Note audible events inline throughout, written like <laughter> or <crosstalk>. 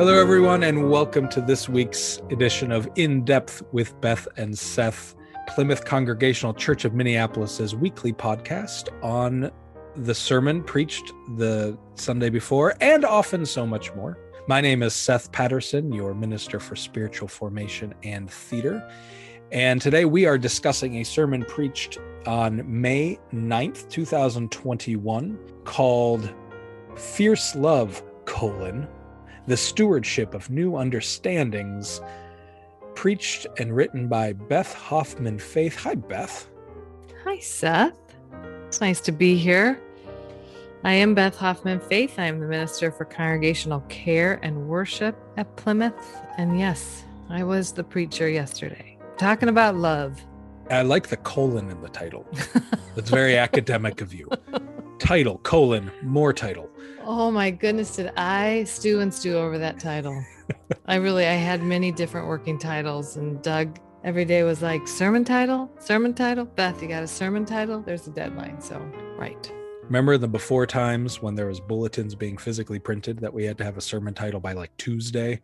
Hello, everyone, and welcome to this week's edition of In Depth with Beth and Seth, Plymouth Congregational Church of Minneapolis's weekly podcast on the sermon preached the Sunday before and often so much more. My name is Seth Patterson, your Minister for Spiritual Formation and Theater. And today we are discussing a sermon preached on May 9th, 2021, called Fierce Love, colon, the stewardship of new understandings, preached and written by Beth Hoffman Faith. Hi, Beth. Hi, Seth. It's nice to be here. I am Beth Hoffman Faith. I am the Minister for Congregational Care and Worship at Plymouth. And yes, I was the preacher yesterday, talking about love. I like the colon in the title. It's very academic of you. <laughs> Title, colon, more title. Oh my goodness, did I stew and stew over that title? I really, I had many different working titles, and Doug every day was like, sermon title, sermon title. Beth, you got a sermon title? There's a deadline. So, right. Remember the before times when there was bulletins being physically printed that we had to have a sermon title by like Tuesday?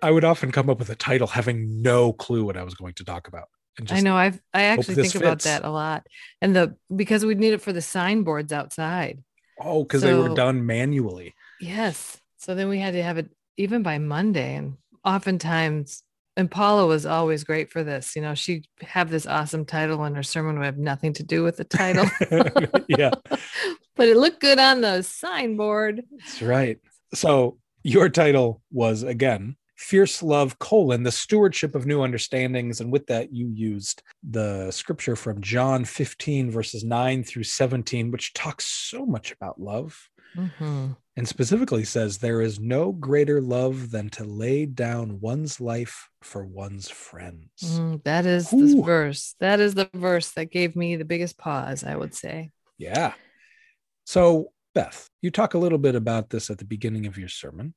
I would often come up with a title having no clue what I was going to talk about. I know. I've I actually think about that a lot, and the because we'd need it for the signboards outside. Oh, because they were done manually. Yes. So then we had to have it even by Monday. And oftentimes, and Paula was always great for this. You know, she'd have this awesome title and her sermon would have nothing to do with the title. <laughs> yeah, <laughs> but it looked good on the signboard. that's right. So your title was again Fierce Love, colon, the stewardship of new understandings. And with that, you used the scripture from John 15, verses 9 through 17, which talks so much about love. Mhm. and specifically says there is no greater love than to lay down one's life for one's friends. Mm, that is Ooh. this verse. That is the verse that gave me the biggest pause, I would say. Yeah. So, Beth, you talk a little bit about this at the beginning of your sermon.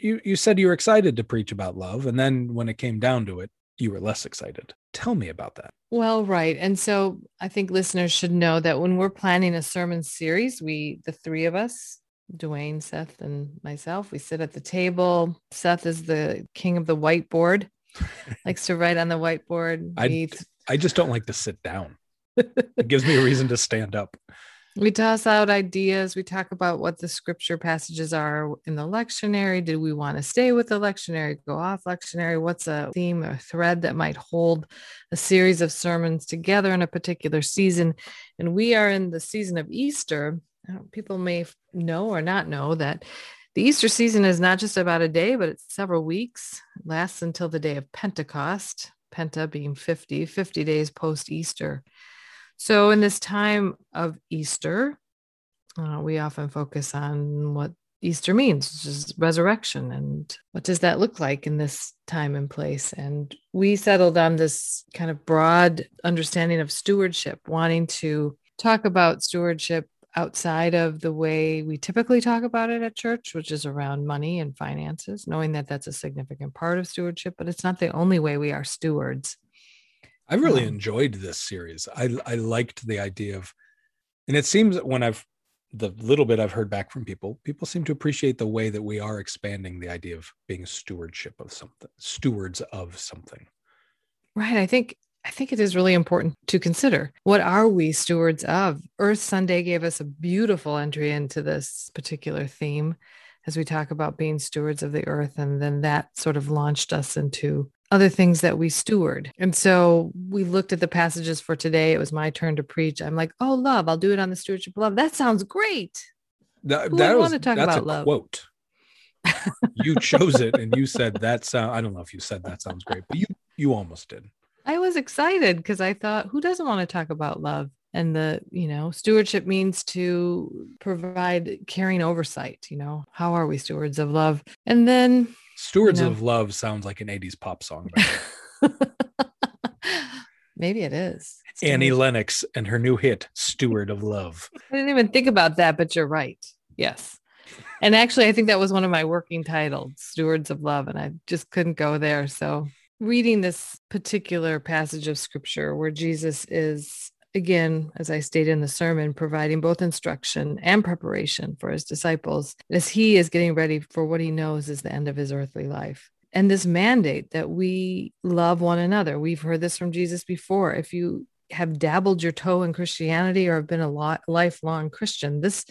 You you said you were excited to preach about love, and then when it came down to it, you were less excited. Tell me about that. Well, right. And so I think listeners should know that when we're planning a sermon series, we, the three of us, DeWayne, Seth, and myself, we sit at the table. Seth is the king of the whiteboard, <laughs> likes to write on the whiteboard. I- I just don't like to sit down. It gives me a reason to stand up. We toss out ideas. We talk about what the scripture passages are in the lectionary. Do we want to stay with the lectionary, go off lectionary? What's a theme or thread that might hold a series of sermons together in a particular season? And we are in the season of Easter. People may know or not know that the Easter season is not just about a day, but it's several weeks. It lasts until the day of Pentecost, Penta being 50, 50 days post Easter. So, in this time of Easter, uh, we often focus on what Easter means, which is resurrection, and what does that look like in this time and place. And we settled on this kind of broad understanding of stewardship, wanting to talk about stewardship outside of the way we typically talk about it at church, which is around money and finances, knowing that that's a significant part of stewardship, but it's not the only way we are stewards. I really enjoyed this series. I I liked the idea of, and it seems that when I've the little bit I've heard back from people, people seem to appreciate the way that we are expanding the idea of being stewardship of something, stewards of something. Right. I think I think it is really important to consider what are we stewards of? Earth Sunday gave us a beautiful entry into this particular theme as we talk about being stewards of the earth. And then that sort of launched us into other things that we steward. And so we looked at the passages for today. It was my turn to preach. I'm like, oh, love, I'll do it on the stewardship of love. That sounds great. That, Who that was wanna talk that's about a love? quote. you chose it and you said <laughs> that sound. I don't know if you said that sounds great, but you you almost did. I was excited because I thought, who doesn't want to talk about love? And the, you know, stewardship means to provide caring oversight. You know, how are we stewards of love? And then, Stewards of Love sounds like an 80s pop song. <laughs> maybe it is. It's Annie Lennox and her new hit, Steward of Love. <laughs> I didn't even think about that, but you're right. Yes. And actually, I think that was one of my working titles, Stewards of Love, and I just couldn't go there. So, reading this particular passage of scripture where Jesus is again, as I stated in the sermon, providing both instruction and preparation for his disciples as he is getting ready for what he knows is the end of his earthly life. And this mandate that we love one another. We've heard this from Jesus before. If you have dabbled your toe in Christianity or have been a lot, lifelong Christian, this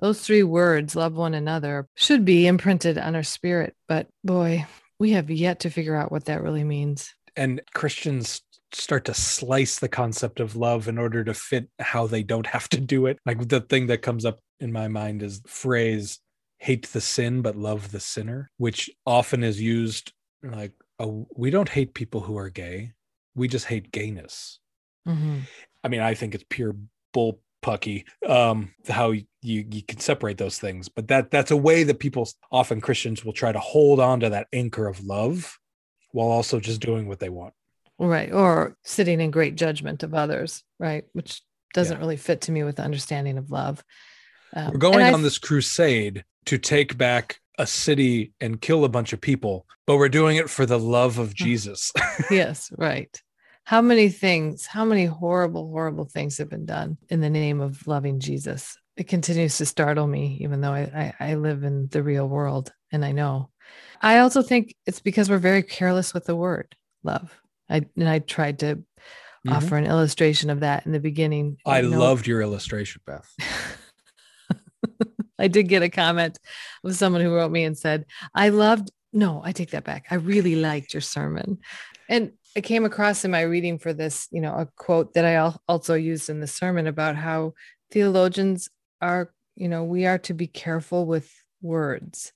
those three words, love one another, should be imprinted on our spirit. But boy, we have yet to figure out what that really means. And Christians start to slice the concept of love in order to fit how they don't have to do it. Like the thing that comes up in my mind is the phrase hate the sin but love the sinner, which often is used like oh, we don't hate people who are gay. We just hate gayness. Mm-hmm. I mean, I think it's pure bull pucky um how you you can separate those things but that that's a way that people often christians will try to hold on to that anchor of love while also just doing what they want right. Or sitting in great judgment of others right? Which doesn't yeah. really fit to me with the understanding of love. Um, we're going on this crusade to take back a city and kill a bunch of people but we're doing it for the love of jesus. <laughs> Yes right. How many things how many horrible horrible things have been done in the name of loving jesus? It continues to startle me even though I, I, I live in the real world and i know. I also think it's because we're very careless with the word love I and I tried to mm-hmm. offer an illustration of that in the beginning. I you know, loved your illustration, Beth. <laughs> I did get a comment of someone who wrote me and said, I loved, no, I take that back. I really liked your sermon. And I came across in my reading for this, you know, a quote that I also used in the sermon about how theologians are, you know, we are to be careful with words.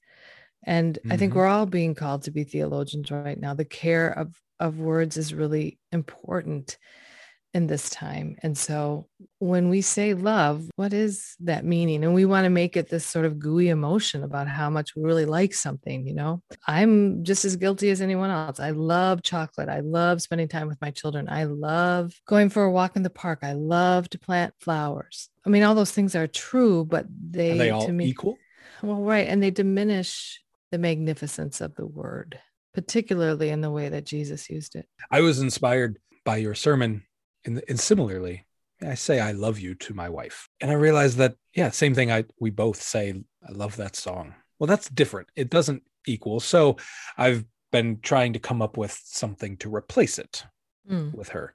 And mm-hmm. I think mm-hmm. we're all being called to be theologians right now. The care of of words is really important in this time. And so when we say love, what is that meaning? And we want to make it this sort of gooey emotion about how much we really like something, you know? I'm just as guilty as anyone else. I love chocolate. I love spending time with my children. I love going for a walk in the park. I love to plant flowers. I mean, all those things are true, but they, are they all to me, equal? Well, right. And they diminish the magnificence of the word particularly in the way that Jesus used it. I was inspired by your sermon, and, and similarly, I say I love you to my wife, and I realized that yeah, same thing. I we both say I love that song. Well, that's different. It doesn't equal. So I've been trying to come up with something to replace it mm. with her.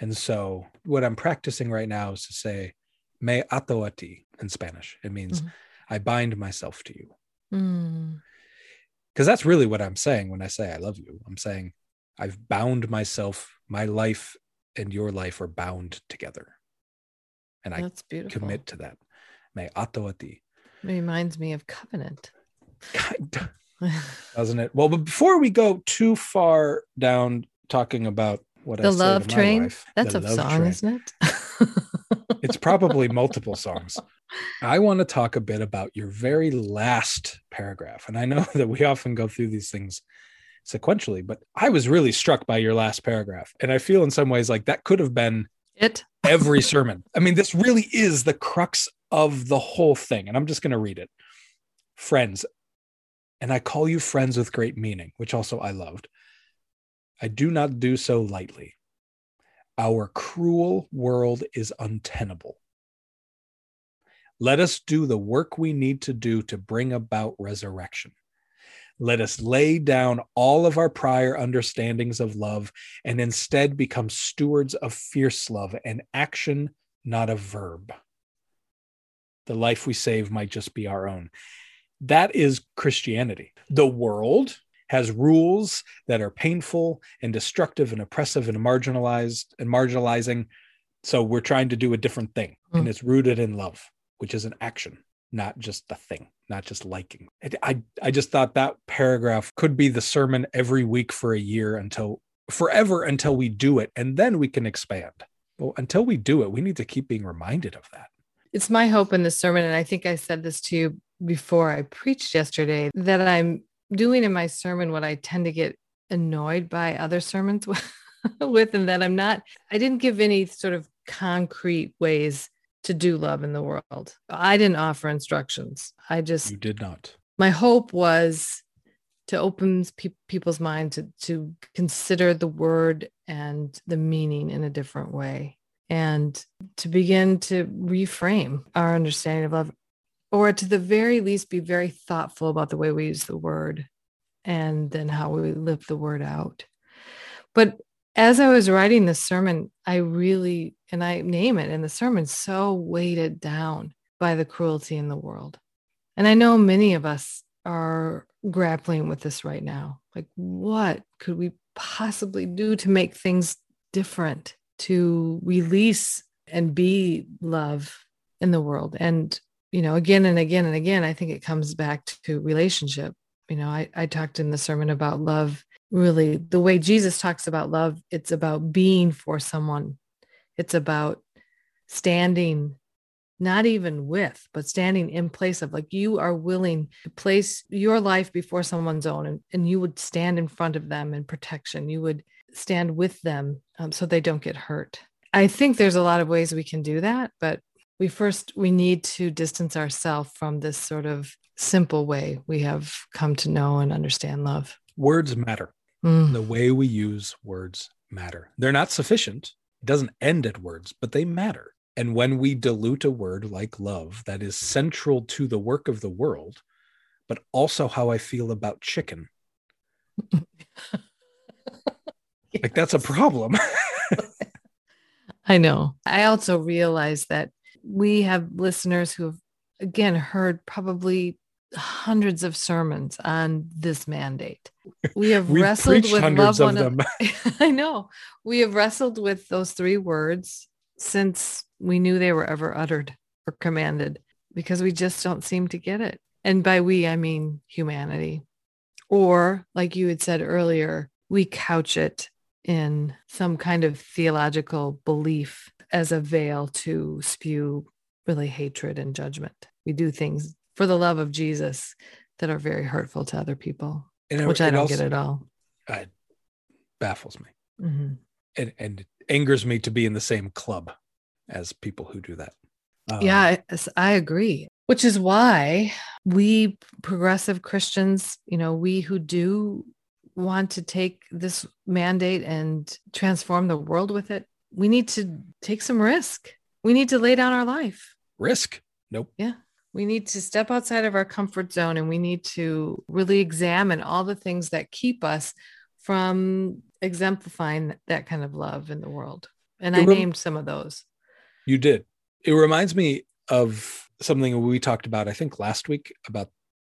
And so what I'm practicing right now is to say me ato a ti in Spanish. It means mm-hmm. I bind myself to you. Mm because that's really what i'm saying when i say i love you. I'm saying i've bound myself my life and your life are bound together. And that's i beautiful. commit to that. Me ato a ti. Reminds me of covenant. <laughs> Doesn't it? Well but before we go too far down talking about what the I love train? wife, that's a song train, isn't it? It's probably multiple songs <laughs> I want to talk a bit about your very last paragraph. And I know <laughs> that we often go through these things sequentially, but I was really struck by your last paragraph. And I feel in some ways like that could have been it every <laughs> sermon. I mean, this really is the crux of the whole thing. And I'm just going to read it. Friends, and I call you friends with great meaning, which also I loved. I do not do so lightly. Our cruel world is untenable. Let us do the work we need to do to bring about resurrection. Let us lay down all of our prior understandings of love and instead become stewards of fierce love, an action, not a verb. The life we save might just be our own. That is Christianity. The world has rules that are painful and destructive and oppressive and marginalized and marginalizing. So we're trying to do a different thing, mm. and it's rooted in love which is an action, not just a thing, not just liking. I, I just thought that paragraph could be the sermon every week for a year until forever until we do it. And then we can expand. Well, until we do it, we need to keep being reminded of that. It's my hope in the sermon. And I think I said this to you before I preached yesterday that I'm doing in my sermon what I tend to get annoyed by other sermons <laughs> with, and that I'm not, I didn't give any sort of concrete ways to do love in the world. I didn't offer instructions. I just You did not. My hope was to open pe- people's mind to to consider the word and the meaning in a different way. and to begin to reframe our understanding of love, or to the very least, be very thoughtful about the way we use the word and then how we live the word out. But as I was writing this sermon, I really, and I name it in the sermon, so weighted down by the cruelty in the world. And I know many of us are grappling with this right now. Like, what could we possibly do to make things different, to release and be love in the world? And, you know, again and again and again, I think it comes back to relationship. You know, I, I talked in the sermon about love really the way Jesus talks about love, it's about being for someone. It's about standing, not even with, but standing in place of like you are willing to place your life before someone's own and, and you would stand in front of them in protection. You would stand with them um, so they don't get hurt. I think there's a lot of ways we can do that, but we first we need to distance ourselves from this sort of simple way we have come to know and understand love. Words matter. Mm. The way we use words matter. They're not sufficient. It doesn't end at words, but they matter. And when we dilute a word like love that is central to the work of the world, but also how I feel about chicken, yes. <laughs> like that's a problem. <laughs> I know. I also realize that we have listeners who have, again, heard probably hundreds of sermons on this mandate. <laughs> We have wrestled with love one of them. <laughs> I know. We have wrestled with those three words since we knew they were ever uttered or commanded because we just don't seem to get it. And by we, I mean humanity. Or, like you had said earlier, we couch it in some kind of theological belief as a veil to spew really hatred and judgment. We do things for the love of Jesus that are very hurtful to other people, it, which I don't also, get at all. It baffles me. Mm-hmm. And, and it angers me to be in the same club as people who do that. Um, yeah, I, I agree. Which is why we progressive Christians, you know, we who do want to take this mandate and transform the world with it, we need to take some risk. We need to lay down our life. Risk? Nope. Yeah. We need to step outside of our comfort zone and we need to really examine all the things that keep us from exemplifying that kind of love in the world. And it I named some of those. You did. It reminds me of something we talked about, I think last week, about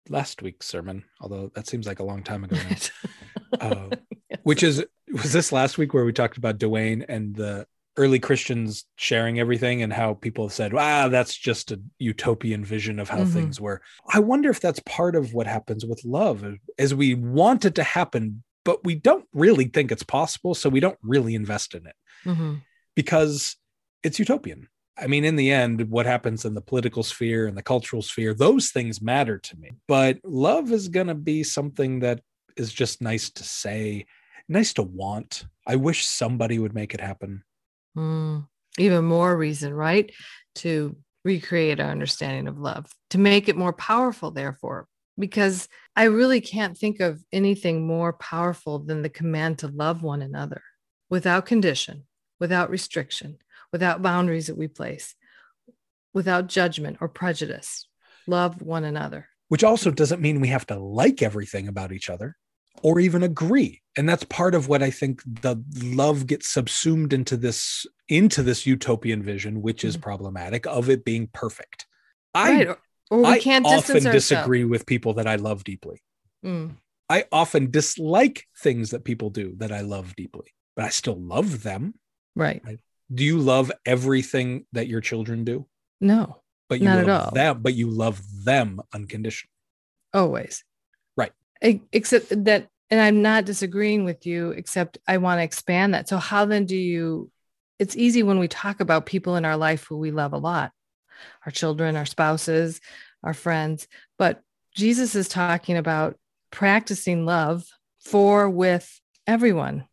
last week's sermon, although that seems like a long time ago now. <laughs> uh, yes. Which is, was this last week where we talked about DeWayne and the early Christians sharing everything and how people have said, wow, that's just a utopian vision of how mm-hmm. things were. I wonder if that's part of what happens with love as we want it to happen, but we don't really think it's possible. So we don't really invest in it mm-hmm. because it's utopian. I mean, in the end, what happens in the political sphere and the cultural sphere, those things matter to me. But love is going to be something that is just nice to say, nice to want. I wish somebody would make it happen. Mm, even more reason, right? To recreate our understanding of love, to make it more powerful, therefore, because I really can't think of anything more powerful than the command to love one another without condition, without restriction, without boundaries that we place, without judgment or prejudice. Love one another. Which also doesn't mean we have to like everything about each other or even agree and that's part of what i think the love gets subsumed into this into this utopian vision which is mm-hmm. problematic of it being perfect right. i or we I can't often disagree with people that i love deeply mm. i often dislike things that people do that i love deeply but i still love them right, right? do you love everything that your children do no but you not love at all. them but you love them unconditionally always except that and i'm not disagreeing with you except i want to expand that. So how then do you it's easy when we talk about people in our life who we love a lot. Our children our spouses our friends. But jesus is talking about practicing love for with everyone.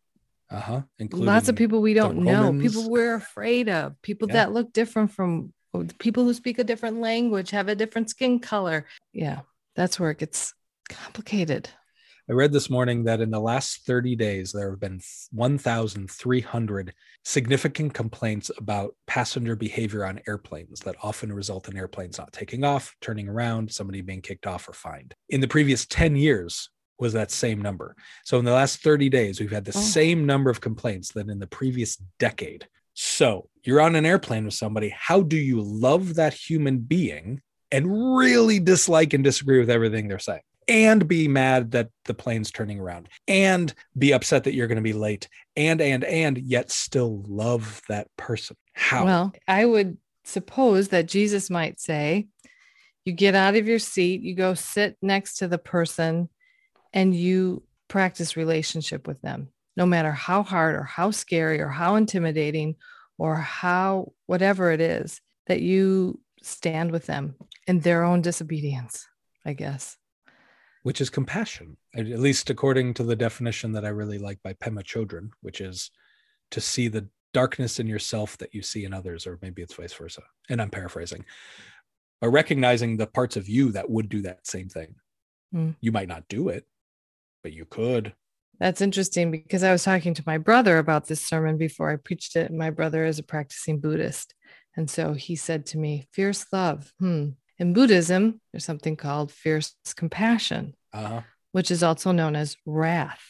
Uh-huh Including lots of people we don't know people we're afraid of people yeah. that look different from people who speak a different language have a different skin color. Yeah that's where it gets complicated. I read this morning that in the last 30 days, there have been 1,300 significant complaints about passenger behavior on airplanes that often result in airplanes not taking off, turning around, somebody being kicked off or fined. In the previous 10 years, was that same number. So in the last 30 days, we've had the oh. same number of complaints than in the previous decade. So you're on an airplane with somebody. How do you love that human being and really dislike and disagree with everything they're saying? And be mad that the plane's turning around and be upset that you're going to be late and and and yet still love that person. How? Well i would suppose that jesus might say you get out of your seat you go sit next to the person and you practice relationship with them no matter how hard or how scary or how intimidating or how whatever it is that you stand with them in their own disobedience i guess which is compassion, at least according to the definition that I really like by Pema Chodron, which is to see the darkness in yourself that you see in others, or maybe it's vice versa. And I'm paraphrasing, but recognizing the parts of you that would do that same thing. Mm. You might not do it, but you could. That's interesting because I was talking to my brother about this sermon before I preached it. My brother is a practicing Buddhist. And so he said to me, Fierce love. Hmm. In Buddhism, there's something called fierce compassion, uh-huh. which is also known as wrath.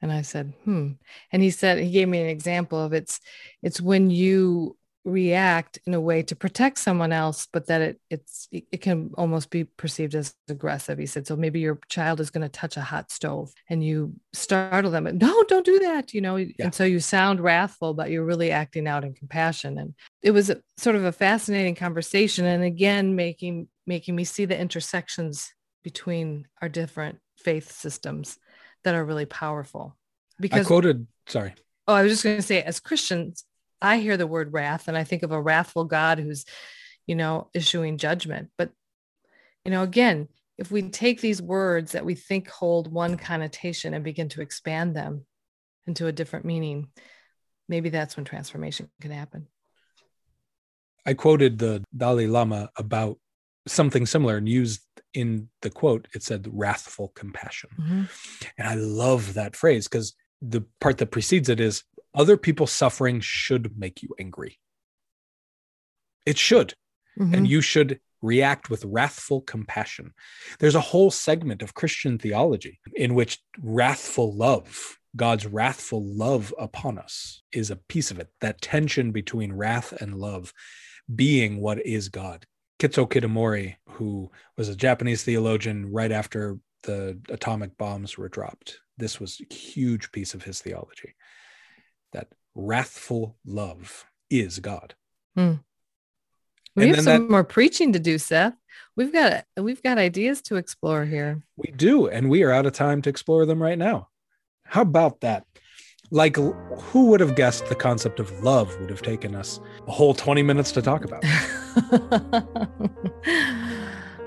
And I said, hmm. And he said, he gave me an example of it's it's when you react in a way to protect someone else but that it it's it can almost be perceived as aggressive. He said so maybe your child is going to touch a hot stove and you startle them no don't do that you know? Yeah. and so you sound wrathful but you're really acting out in compassion. And it was a, sort of a fascinating conversation and again making making me see the intersections between our different faith systems that are really powerful. Because I quoted sorry. Oh i was just going to say as christians I hear the word wrath and I think of a wrathful God who's, you know, issuing judgment. But, you know, again, if we take these words that we think hold one connotation and begin to expand them into a different meaning, maybe that's when transformation can happen. I quoted the Dalai Lama about something similar and used in the quote, it said wrathful compassion. Mm-hmm. And I love that phrase because the part that precedes it is other people's suffering should make you angry. It should. Mm-hmm. And you should react with wrathful compassion. There's a whole segment of Christian theology in which wrathful love, God's wrathful love upon us, is a piece of it. That tension between wrath and love being what is God. Kitsu Kitamori, who was a Japanese theologian right after the atomic bombs were dropped, this was a huge piece of his theology that wrathful love is God. Hmm. We and have some that, more preaching to do, Seth. We've got we've got ideas to explore here. We do, and we are out of time to explore them right now. How about that? Like, who would have guessed the concept of love would have taken us a whole 20 minutes to talk about?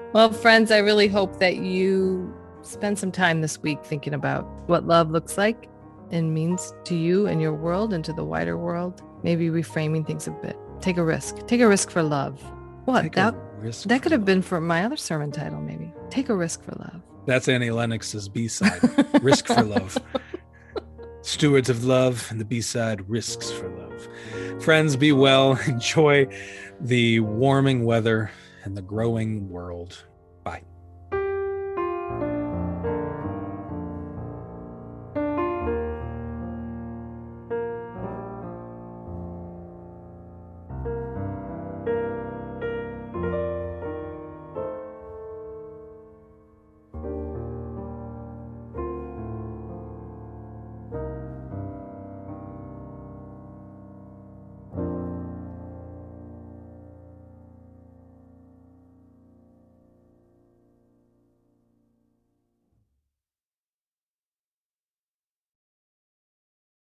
<laughs> well, friends, I really hope that you spend some time this week thinking about what love looks like and means to you and your world and to the wider world. Maybe reframing things a bit. Take a risk. Take a risk for love. What? Take that that could have been for my other sermon title, maybe. Take a risk for love. That's Annie Lennox's B side, <laughs> Risk for Love. Stewards of Love, and the B side, Risks for Love. Friends, be well. <laughs> Enjoy the warming weather and the growing world.